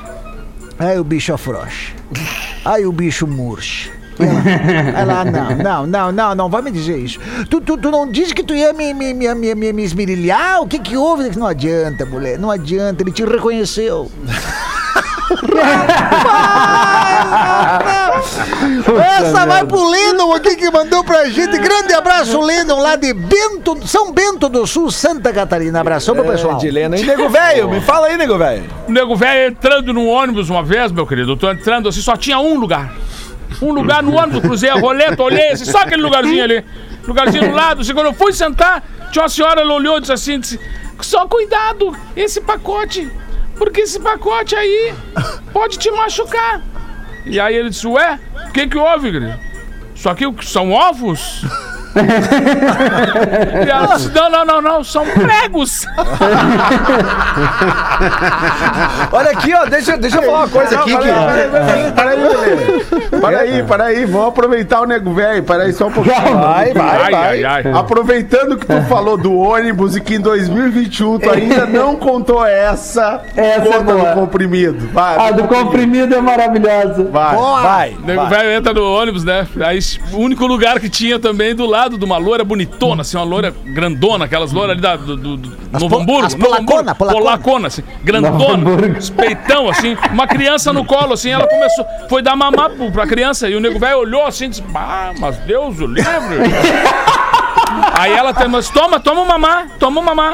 Aí o bicho afrouxa. [laughs] Aí o bicho murcha. Ela, [laughs] ela, não, não, não, não, não, vai me dizer isso. Tu, tu, tu não disse que tu ia me, me, me, me, me, esmirilhar? O que que houve? Não adianta, mulher, não adianta, ele te reconheceu. [laughs] Essa vai pro Lennon aqui que mandou pra gente. Grande abraço, Lennon, lá de Bento, São Bento do Sul, Santa Catarina. Abração pro pessoal. De Lena. E nego velho, me fala aí, nego velho. O nego velho entrando num ônibus uma vez, meu querido. Eu tô entrando assim, só tinha um lugar. Um lugar no ônibus, cruzei a roleta, olhei assim, só aquele lugarzinho ali. Lugarzinho do lado. Assim, quando eu fui sentar, tinha uma senhora, ela olhou e disse assim: disse, só cuidado, esse pacote. Porque esse pacote aí pode te machucar. E aí ele disse: Ué, o que que houve, querido? Isso aqui são ovos? [laughs] e ela disse: Não, não, não, não, são pregos. [laughs] Olha aqui, ó, deixa, deixa eu falar uma coisa aqui. Que... peraí, peraí, peraí, Lelê. Peraí, peraí, vamos aproveitar o nego velho. Peraí, só um pouquinho. Vai, vai, Ai, vai. ai, ai. Aproveitando que tu [laughs] falou do ônibus e que em 2021 tu ainda [laughs] não contou essa, Essa é conta boa. do comprimido. Vai, A do comprimido é maravilhosa. vai. Vai. O nego velho entra no ônibus, né? Aí o único lugar que tinha também do lado de uma loira bonitona, assim, uma loira grandona, aquelas loiras ali da, do, do, do Novo po- Hamburgo. polacona, polacona. polacona, assim, grandona, peitão, assim, uma criança no colo, assim, ela começou, foi dar mamar pra criança, e o nego velho olhou assim e disse, ah, mas Deus o livre. [laughs] Aí ela tem, mas toma, toma um mamar, toma um mamar.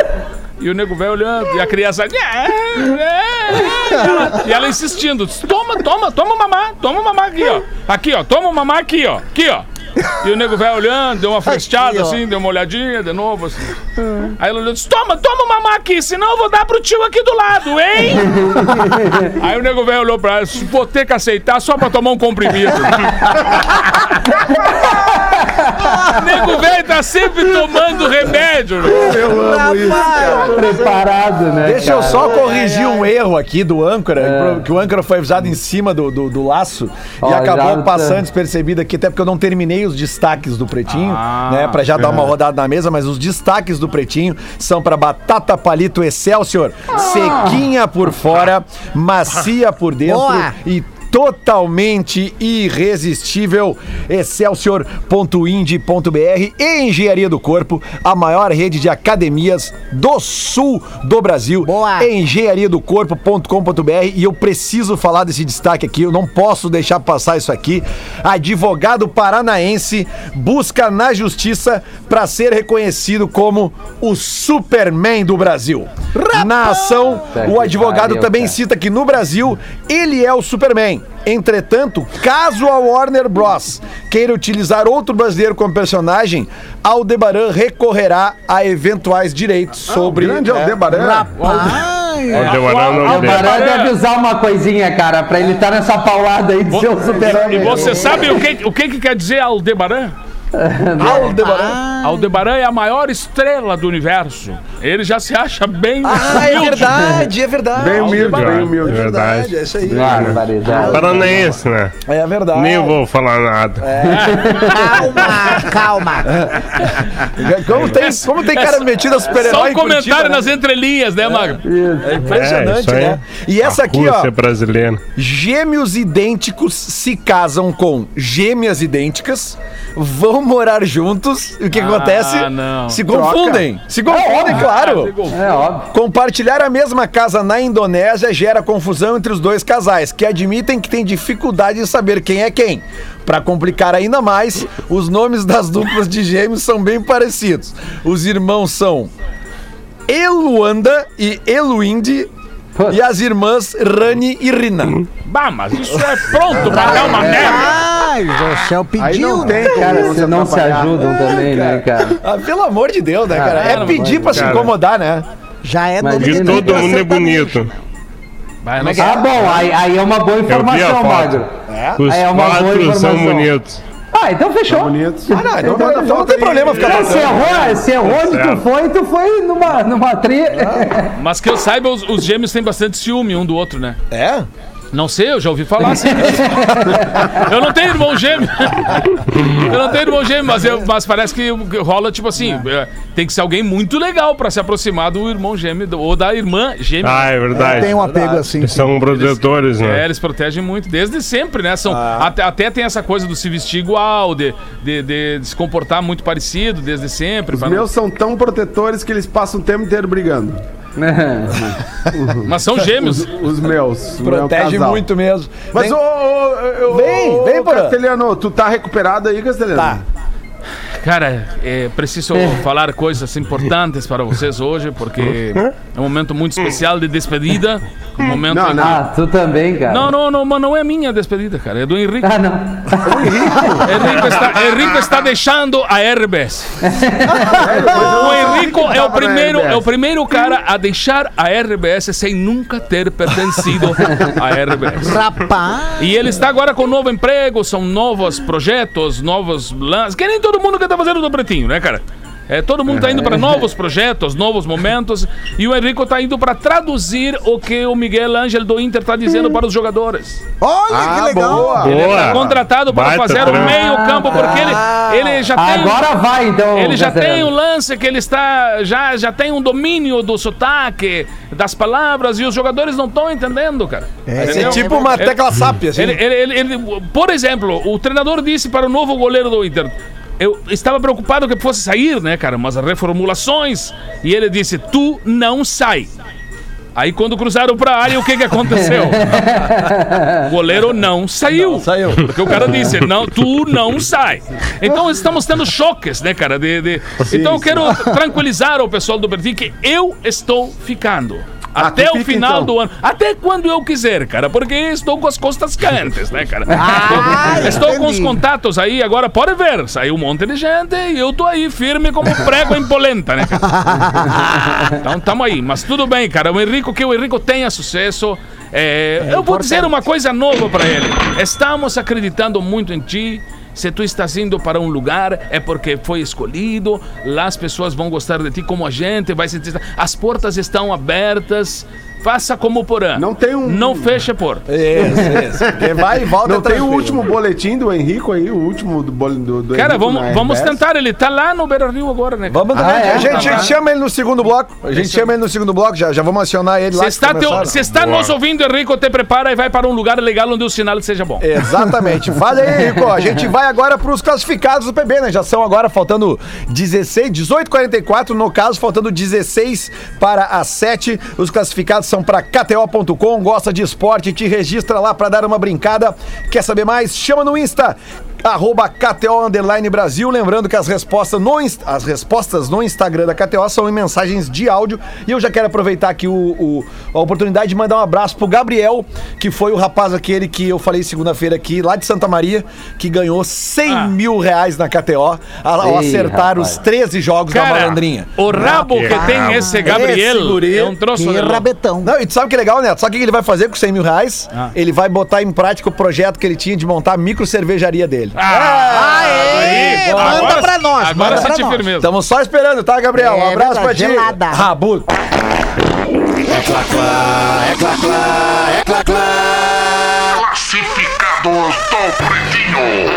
E o nego velho olhando, e a criança. "É, E ela, e ela insistindo: toma, toma, toma mamar, toma mamar aqui, ó. Aqui, ó, toma mamar aqui, ó. Aqui, ó. E o nego velho olhando, deu uma ó. assim, deu uma olhadinha de novo, assim. Aí ela olhou e disse: Toma, toma um mamar aqui, senão eu vou dar pro tio aqui do lado, hein? [laughs] Aí o nego velho olhou pra ela: Vou ter que aceitar só pra tomar um comprimido. [laughs] o nego velho tá sempre tomando remédio, né? Eu amo isso. Preparado, né? Deixa eu cara? só corrigir um erro aqui do âncora, que o âncora foi avisado em cima do, do, do laço Ó, e acabou já- passando despercebido aqui, até porque eu não terminei os destaques do Pretinho, né, pra já dar uma rodada na mesa, mas os destaques do Pretinho são pra batata palito Excelsior, sequinha por fora, macia por dentro Boa. e totalmente irresistível. Excelsior.ind.br e Engenharia do Corpo, a maior rede de academias do sul do Brasil. Boa. Engenhariadocorpo.com.br e eu preciso falar desse destaque aqui, eu não posso deixar passar isso aqui. Advogado paranaense busca na justiça para ser reconhecido como o Superman do Brasil. Na ação, o advogado também cita que no Brasil ele é o Superman. Entretanto, caso a Warner Bros. queira utilizar outro brasileiro como personagem, Aldebaran recorrerá a eventuais direitos sobre. Grande né? Aldebaran. Aldebaran não Aldebaran-. Agora deve avisar uma coisinha, cara, pra ele estar nessa paulada aí de ser o E você sabe o que, o que, que quer dizer Aldebaran? [laughs] Aldebaran. Aldebaran é a maior estrela do universo. Ele já se acha bem Ah, é humilde. verdade, é verdade. Bem humilde, bem É humilde. verdade. É isso aí. Barbaridade. Paranaense, né? É verdade. Nem vou falar nada. Calma, calma. [laughs] Como tem, como tem cara metido a Só super-herói um em Curitiba, comentário né? nas entrelinhas, né, Magro? É impressionante, É, isso né? E essa aqui, ó. Rússia brasileira. Gêmeos idênticos se casam com gêmeas idênticas, vão morar juntos. O que Ah, acontece? não. Se confundem. Se confundem, claro. É óbvio. Compartilhar a mesma casa na Indonésia gera confusão entre os dois casais, que admitem que têm dificuldade em saber quem é quem. Para complicar ainda mais, os nomes das duplas de gêmeos são bem parecidos. Os irmãos são Eluanda e Eluinde e as irmãs Rani e Rina. Bah, mas isso é pronto pra dar uma merda. Ai, o céu Aí pediu. não tem como Cara, se vocês não se ajudam também, né, cara? Ah, pelo amor de Deus, né, cara? É pedir pra se cara. incomodar, né? Já é Mas E todo mundo é bonito. Vai, não Ah, bom, aí, aí é uma boa Eu vi a informação, foto. Magro. Os É uma boa quatro são informação. bonitos. Ah, então fechou. Bonitos. Ah, não, então, então não tem problema ficar Não, se errou, se errou onde tu foi, tu foi numa, numa tri. [laughs] Mas que eu saiba, os, os gêmeos têm bastante ciúme um do outro, né? É? Não sei, eu já ouvi falar assim. [laughs] eu não tenho irmão gêmeo. eu não tenho irmão gêmeo, mas, eu- mas parece que rola, tipo assim, é, tem que ser alguém muito legal pra se aproximar do irmão gêmeo do- ou da irmã gêmea. Ah, é verdade. Tem um apego assim. Eles são protetores, É, né? eles protegem muito, desde sempre, né? São, até, até tem essa coisa do se vestir igual, de, de, de- de se comportar muito parecido desde sempre. Os pra não- meus são tão protetores que eles passam o tempo inteiro brigando. [laughs] Mas são gêmeos. Os, os meus. meu Protege casal. muito mesmo. Mas, Vem- ô, ô, ô, Vem, ô, vem, ô. Castelhano, tu tá recuperado aí, Castelhano? Tá. Cara, é, preciso falar coisas importantes para vocês hoje, porque é um momento muito especial de despedida. Um momento Não, em- não. Ah, tu também, cara. Não, não, não, mas não é minha despedida, cara. É do Henrique. Ah, não. Henrique está, Henrique está deixando a RBS. O Henrico é o primeiro, é o primeiro cara a deixar a RBS sem nunca ter pertencido à RBS. Rapaz. E ele está agora com um novo emprego, são novos projetos, novos lances. Que nem todo mundo que tá fazendo do Pretinho, né, cara? É, todo mundo tá indo para novos projetos, novos momentos. E o Henrico tá indo para traduzir o que o Miguel Ângelo do Inter tá dizendo para os jogadores. Olha que Ah, legal. boa. Ele Boa. tá contratado para Baita fazer o trampo. meio campo, porque ele, ele já tem. Agora vai, então. Ele já tem o lance que ele está. Já, já tem um domínio do sotaque, das palavras, e os jogadores não estão entendendo, cara. É Entendeu? tipo uma tecla SAP, assim. Ele, ele- ele- ele- por exemplo, o treinador disse para o novo goleiro do Inter. Eu estava preocupado que fosse sair, né, cara? Mas reformulações. E ele disse: Tu não sai. Aí quando cruzaram pra área, o que que aconteceu? [laughs] o goleiro não saiu. saiu. Porque o cara disse, não, tu não sai. Então estamos tendo choques, né, cara? De, de- Então eu quero tranquilizar o pessoal do Bertin que eu estou ficando. Ah, Até o final então. do ano. Até quando eu quiser, cara. Porque estou com as costas quentes, né, cara? Ah, estou com os contatos aí, agora pode ver. Saiu um monte de gente e eu tô aí firme como prego em polenta, né, cara? [laughs] Então tamo aí. Mas tudo bem, cara. O Henrico, que o Henrico tenha sucesso. É, eu vou dizer uma coisa nova pra ele. Estamos acreditando muito em ti. Se tu estás indo para um lugar, é porque foi escolhido. Lá as pessoas vão gostar de ti como a gente. Vai sentir. As portas estão abertas. Faça como o Porã. Não tem um- Não feche por. Isso, isso. Porque vai e volta Não tem o último boletim do Henrico aí, o último do, do, do Cara, Henrico vamos, vamos tentar. Ele tá lá no Beira Rio agora, né? Vamos Ah, é? a gente Tá chama ele no segundo bloco. A gente chama ele no segundo bloco, já, já vamos acionar ele lá. Que está, teu, está nos ouvindo, Henrico, te prepara e vai para um lugar legal onde o sinal seja bom. Exatamente. [laughs] Fala aí, Rico. A gente vai agora para os classificados do PB, né? Já são agora faltando 16, 18 44 no caso, faltando 16 para as 7. Os classificados são para KTO.com. Gosta de esporte, te registra lá para dar uma brincada. Quer saber mais? Chama no Insta. Arroba KTO Underline Brasil. Lembrando que as respostas, no, as respostas no Instagram da KTO são em mensagens de áudio. E eu já quero aproveitar aqui o, o- a oportunidade de mandar um abraço pro Gabriel, que foi o rapaz aquele que eu falei segunda-feira aqui, lá de Santa Maria, que ganhou 100 Ah. mil reais na KTO ao Ei, acertar rapaz. os 13 jogos da Cara, malandrinha. o rabo que tem esse Gabriel Esse guri. é um troço Que rabetão. Não, e tu sabe que legal, Neto? Sabe o que ele vai fazer com 100 mil reais? Ah. Ele vai botar em prática o projeto que ele tinha de montar a micro cervejaria dele. Ah, Aê, aí, manda agora- pra nós, Agora manda pra senti nós. firmeza. Estamos só esperando, tá, Gabriel? um É abraço pra verdade, ti. gelada. Rabudo. Classificados do Pretinho.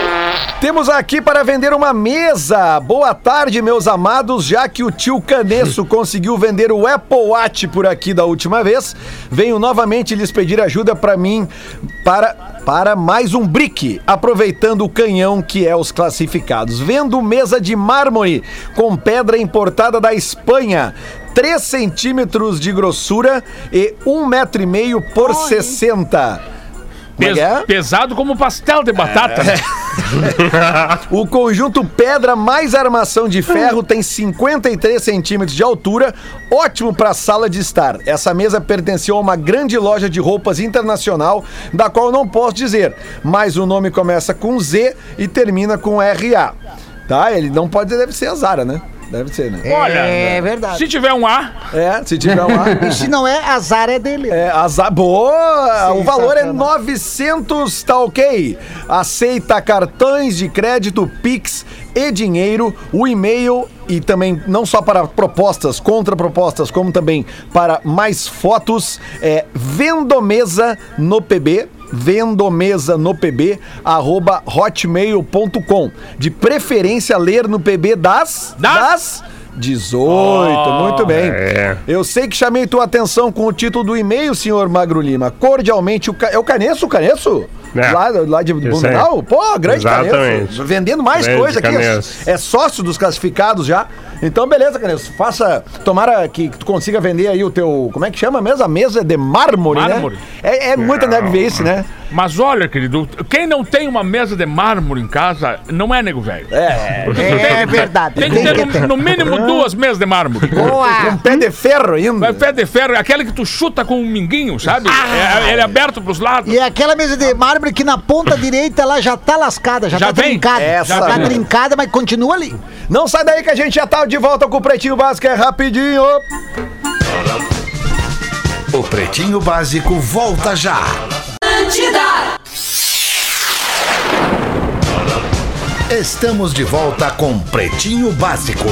Temos aqui para vender uma mesa. Boa tarde, meus amados. Já que o tio Canesso [laughs] conseguiu vender o Apple Watch por aqui da última vez, venho novamente lhes pedir ajuda para mim para para mais um brick, aproveitando o canhão que é os classificados. Vendo mesa de mármore com pedra importada da Espanha. 3 centímetros de grossura e 1,5 metro e meio por 60. É Pes- é? Pesado como pastel de batata. né? [laughs] O conjunto pedra mais armação de ferro tem 53 centímetros de altura, ótimo para sala de estar. Essa mesa pertenceu a uma grande loja de roupas internacional, da qual não posso dizer, mas o nome começa com Z e termina com RA. Tá? Ele não pode dizer, deve ser a Zara, né? Deve ser, né? Olha, É verdade. se tiver um A, É, se tiver lá. [laughs] E se não é, azar é dele. É, azar. Boa! O valor é Sensacional. 900, tá ok? Aceita cartões de crédito, Pix e dinheiro. O e-mail e também não só para propostas, contrapropostas, como também para mais fotos é vendomesa no PB vendomesa no pb arroba hotmail.com de preferência ler no pb das Das? 18, muito bem. é. Eu sei que chamei tua atenção com o título do e-mail, senhor Magro Lima. Cordialmente, o ca... é o Caneço, o Caneço? É. Lá, lá de Blumenau? Pô, grande Exatamente. Caneço. Vendendo mais Grande coisa aqui. É, é sócio dos classificados já. Então, beleza, Canesso. Faça. Tomara que tu consiga vender aí o teu. Como é que chama mesmo? A mesa de mármore, Mármore. né? É, é muita neve ver isso, né? Mas olha, querido, quem não tem uma mesa de mármore em casa não é nego velho. É. [laughs] É verdade. Tem que ter no, no mínimo duas mesas de mármore. Boa. Com pé de ferro ainda. Vai pé de ferro, é aquela que tu chuta com um minguinho, sabe? É, ele é aberto pros lados. E é aquela mesa de mármore que na ponta direita ela já tá lascada, já, Já tá vem? trincada. Essa já tá trincada, mas continua ali. Não sai daí que a gente já tá de volta com o Pretinho Básico, é rapidinho. O Pretinho Básico volta já. Estamos de volta com Pretinho Básico.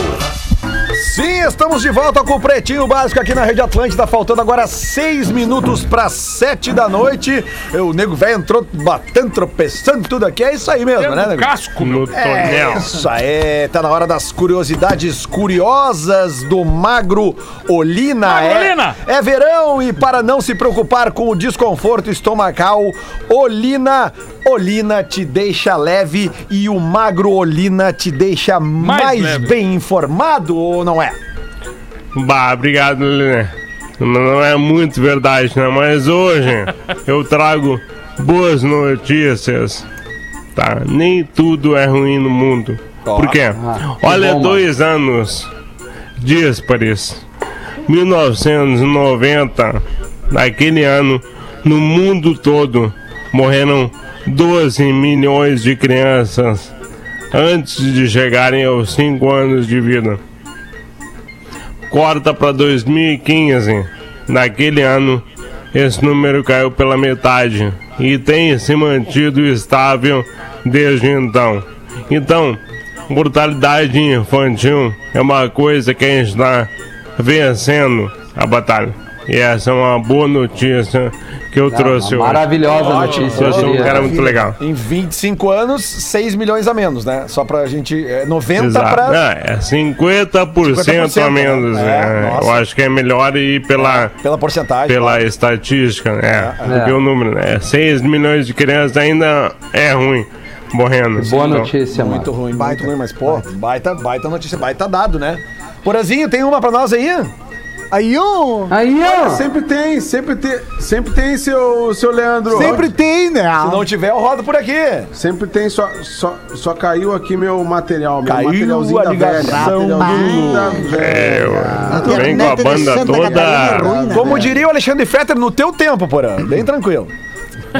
Sim, estamos de volta com o Pretinho Básico aqui na Rede Atlântida, faltando agora seis minutos para sete da noite. O nego velho entrou batendo, tropeçando tudo aqui. É isso aí mesmo, Tendo né, nego? casco. No tonel. Isso aí, tá na hora das curiosidades curiosas do Magro Olina. Magro é, Olina! é verão e para não se preocupar com o desconforto estomacal, Olina, Olina te deixa leve e o Magro Olina te deixa mais, leve. bem informado não é? Bah, obrigado, Lelê. Não é muito verdade, né? Mas hoje [laughs] eu trago boas notícias. Tá? Nem tudo é ruim no mundo. Por quê? Ah, Olha, bom, dois anos díspares. 1990, naquele ano, no mundo todo, morreram 12 milhões de crianças antes de chegarem aos 5 anos de vida corta para 2015. Naquele ano, esse número caiu pela metade e tem se mantido estável desde então. Então, mortalidade infantil é uma coisa que a gente está vencendo a batalha. E essa é uma boa notícia que eu trouxe hoje. Maravilhosa notícia. Eu sou um cara muito legal. Em 25 anos, 6 milhões a menos, né? Só pra gente. É 90 Exato. pra. Não, é 50%, 50%, a menos. né? É, nossa. eu acho que é melhor ir pela. Pela porcentagem. pela claro. estatística, né? É. Porque o número, né? 6 milhões de crianças ainda é ruim morrendo. Boa Então, notícia, mano. Muito ruim, muito ruim, mas, pô, baita, baita notícia, baita dado, né? Porazinho, tem uma pra nós aí? Aí, ó. Aí, ó. Sempre tem, sempre tem, sempre tem, seu, seu Leandro. Sempre tem, né? Se não tiver, eu rodo por aqui. Sempre tem, só, só, só caiu aqui meu material, meu Caiu materialzinho a da velha. ligação Materialzinho da do- velha. É, eu, A vem com a banda Santa Catarina é toda. ruim, né? Como diria o Alexandre Fetter, no teu tempo, Porã. Bem tranquilo. [laughs]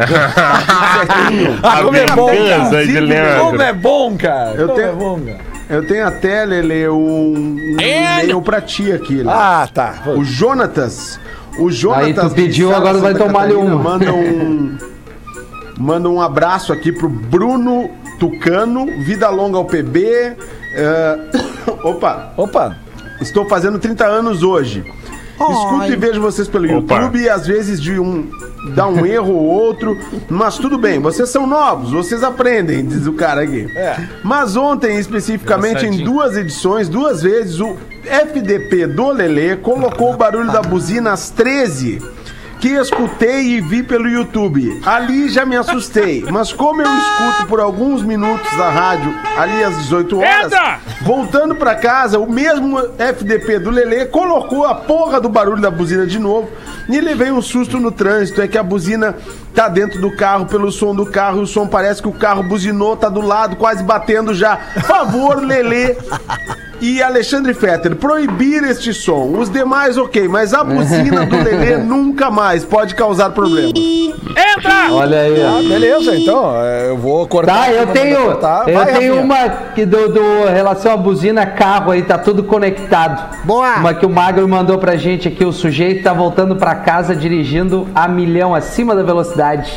ah, como é bom, cara. de Como é bom, cara. Eu Como tenho- é bom, cara. Eu tenho até, Lele, um, um e-mail pra ti aqui. Lelê. Ah, tá. O Jonatas. O Jonatas. Aí tu pediu, agora vai tomar-lhe uma. Manda um. [laughs] manda um abraço aqui pro Bruno Tucano. Vida longa ao PB. eh, [coughs] opa, Opa. estou fazendo 30 anos hoje. Escuto Ai. e vejo vocês pelo Opa. YouTube e às vezes de um dá um erro ou outro, mas tudo bem, vocês são novos, vocês aprendem, diz o cara aqui. É. Mas ontem, especificamente em duas edições, duas vezes, o FDP do Lelê colocou o barulho da buzina às 13. Que escutei e vi pelo YouTube. Ali já me assustei. Mas como eu escuto por alguns minutos a rádio ali às 18 horas, Entra! voltando pra casa, o mesmo FDP do Lelê colocou a porra do barulho da buzina de novo e levei um susto no trânsito. É que a buzina tá dentro do carro, pelo som do carro, o som parece que o carro buzinou, tá do lado, quase batendo já. Favor, Lelê. E Alexandre Fetter, proibir este som. Os demais, ok, mas a [laughs] buzina do Lelê nunca mais pode causar problemas. Entra! Olha aí, ó. Ah, beleza, então. é, Eu vou cortar. Tá, eu tenho, eu Vai, tenho Rafinha. uma que do, do relação à buzina carro aí, tá tudo conectado. Boa. Uma que o Magro mandou pra gente aqui, o sujeito tá voltando pra casa dirigindo a milhão acima da velocidade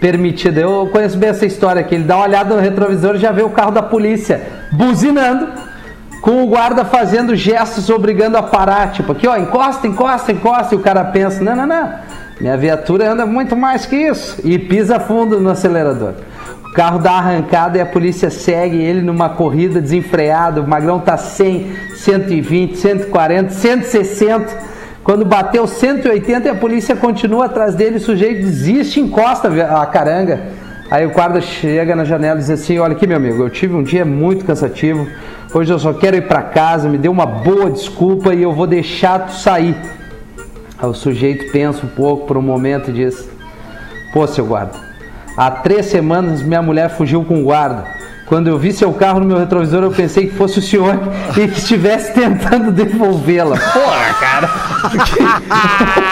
permitida. Eu conheço bem essa história aqui. Ele dá uma olhada no retrovisor e já vê o carro da polícia buzinando. Com o guarda fazendo gestos obrigando a parar, tipo aqui ó, encosta, encosta, encosta, e o cara pensa, não, não, não, minha viatura anda muito mais que isso, e pisa fundo no acelerador. O carro dá arrancada e a polícia segue ele numa corrida desenfreada. O Magrão tá 100, 120, 140, 160. Quando bateu 180 e a polícia continua atrás dele, o sujeito desiste encosta a caranga. Aí o guarda chega na janela e diz assim: Olha aqui, meu amigo, eu tive um dia muito cansativo. Hoje eu só quero ir para casa, me dê uma boa desculpa e eu vou deixar tu sair. Aí o sujeito pensa um pouco por um momento e diz: Pô, seu guarda, há três semanas minha mulher fugiu com o guarda. Quando eu vi seu carro no meu retrovisor, eu pensei que fosse o senhor [laughs] e que estivesse tentando devolvê-la. Porra, cara! [laughs]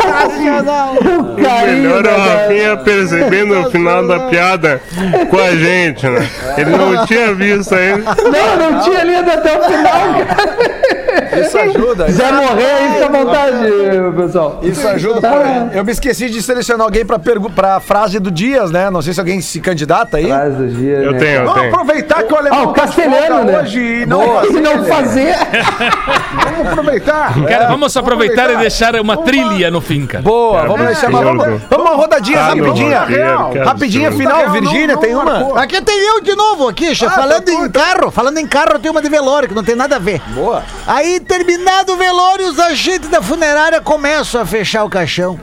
O carinho Melhor da- o Rafinha percebendo o final da piada com a gente, né? Ele não tinha visto ainda. Não, não tinha lido até o final, cara. Isso ajuda. Se quiser morrer, aí fica à vontade, pessoal. Isso ajuda. Tá. pô. Eu me esqueci de selecionar alguém pra, pergu- pra frase do Dias, né? Não sei se alguém se candidata aí. Frase do dia, Eu né? tenho, eu Vamos tenho. aproveitar que o Ah, alemão o tá de castelhano, né? hoje e não Boa. fazer. E não fazer. Vamos aproveitar. Cara, vamos aproveitar e aproveitar. deixar uma Vamos trilha no fim, cara. Boa, vamos deixar uma, vamos, vamos uma rodadinha Ah, rapidinha. Que Rapidinha final, Não, Virgínia, não, tem uma? marcou. Aqui tem eu de novo, aqui, chefe. Ah, falando tá em carro, falando em carro, tem uma de velório, que não tem nada a ver. Boa. Aí, terminado o velório, os agentes da funerária começam a fechar o caixão.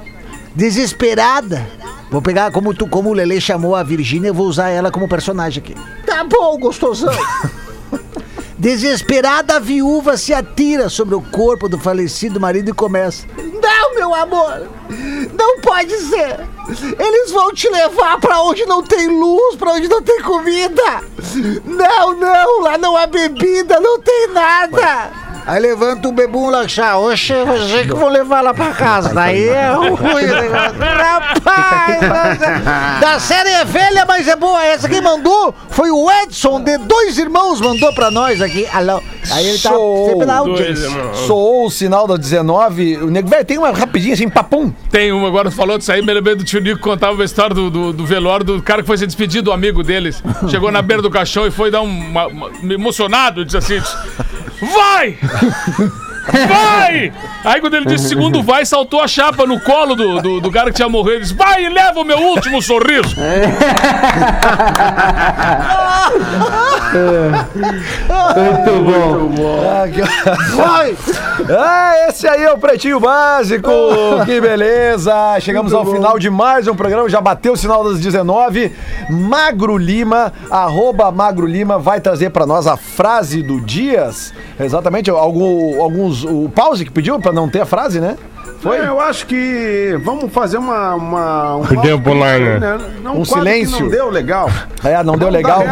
Desesperada. Vou pegar, como, tu, como o Lele chamou a Virgínia, eu vou usar ela como personagem aqui. Tá bom, gostosão. [laughs] Desesperada, a viúva se atira sobre o corpo do falecido marido e começa. Não, meu amor! Não pode ser! Eles vão te levar pra onde não tem luz, pra onde não tem comida! Não, não! Lá não há bebida, não tem nada! Aí levanta o bebum lá, chá. Oxe, você que vou levar lá pra casa. Daí é ruim o negócio. Rapaz! nossa. Da série é velha, mas é boa. Essa quem mandou foi o Edson, de dois irmãos, mandou pra nós aqui. Alô. Aí ele tá Show. sempre na audiência. Soou o sinal da 19. O nego, velho, tem uma rapidinha assim, papum. Tem uma, agora tu falou disso aí, me lembrei do tio Nico que contava a história do, do, do velório do cara que foi se despedir do amigo deles. Chegou na beira do caixão e foi dar um, uma, uma- emocionado, disse assim: Vai! Vai! Aí quando ele disse segundo vai, saltou a chapa no colo do, do, do cara que tinha morrido. Disse, vai e leva o meu último sorriso. Muito bom. Ah, que- Vai! Ah, esse aí é o Pretinho Básico. Que beleza. Chegamos ao final de mais um programa. Já bateu o sinal das 19. Magro Lima, arroba Magro Lima, vai trazer pra nós a frase do Dias. Exatamente. Algum, O pause que pediu pra não ter a frase, né? Foi? É, Eu acho que vamos fazer uma. uma um [laughs] Podia pular, né? Não, Um silêncio. não deu legal. É, não deu legal. [laughs]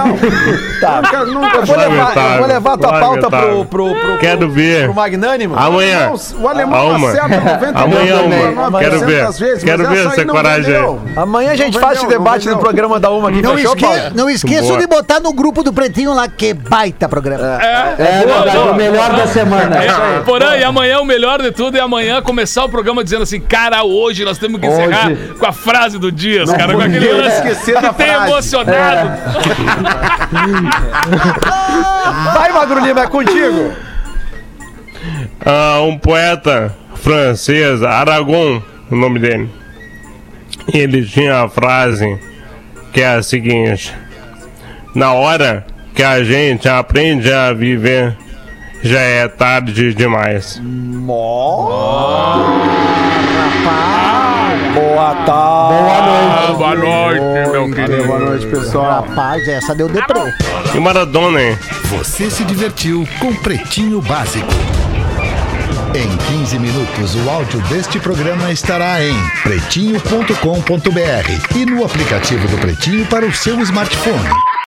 Tá. Não não Eu vou levar, eu vou levar a tua pauta pro, pro, pro, pro, Quero ver. pro Magnânimo. Amanhã. Não, o alemão Alma. acerta 90 Amanhã, uma. Quero ver. Vezes, Quero ver essa não coragem. Amanhã a gente Não faz esse não debate no programa da Uma aqui. Não, Fechou, esque... Paulo? não esqueçam Boa. de botar no grupo do Pretinho lá, que baita programa. É, É não, verdade, não. o melhor da semana. É, porém, amanhã o melhor de tudo é amanhã começar o programa dizendo assim, cara, hoje nós temos que encerrar Hoje. com a frase do Dias, cara, com aquele lance esquecer que da tem frase. emocionado. Vai, Magro Lima, é contigo. Ah, um poeta francês, Aragon, o nome dele. Ele tinha a frase que é a seguinte: Na hora que a gente aprende a viver, já é tarde demais. Boa tarde. Ah, boa noite, meu querido. Boa noite, pessoal. Rapaz, essa deu deprê. E Maradona, hein? Você se divertiu com Pretinho Básico. Em 15 minutos, o áudio deste programa estará em pretinho.com.br e no aplicativo do Pretinho para o seu smartphone.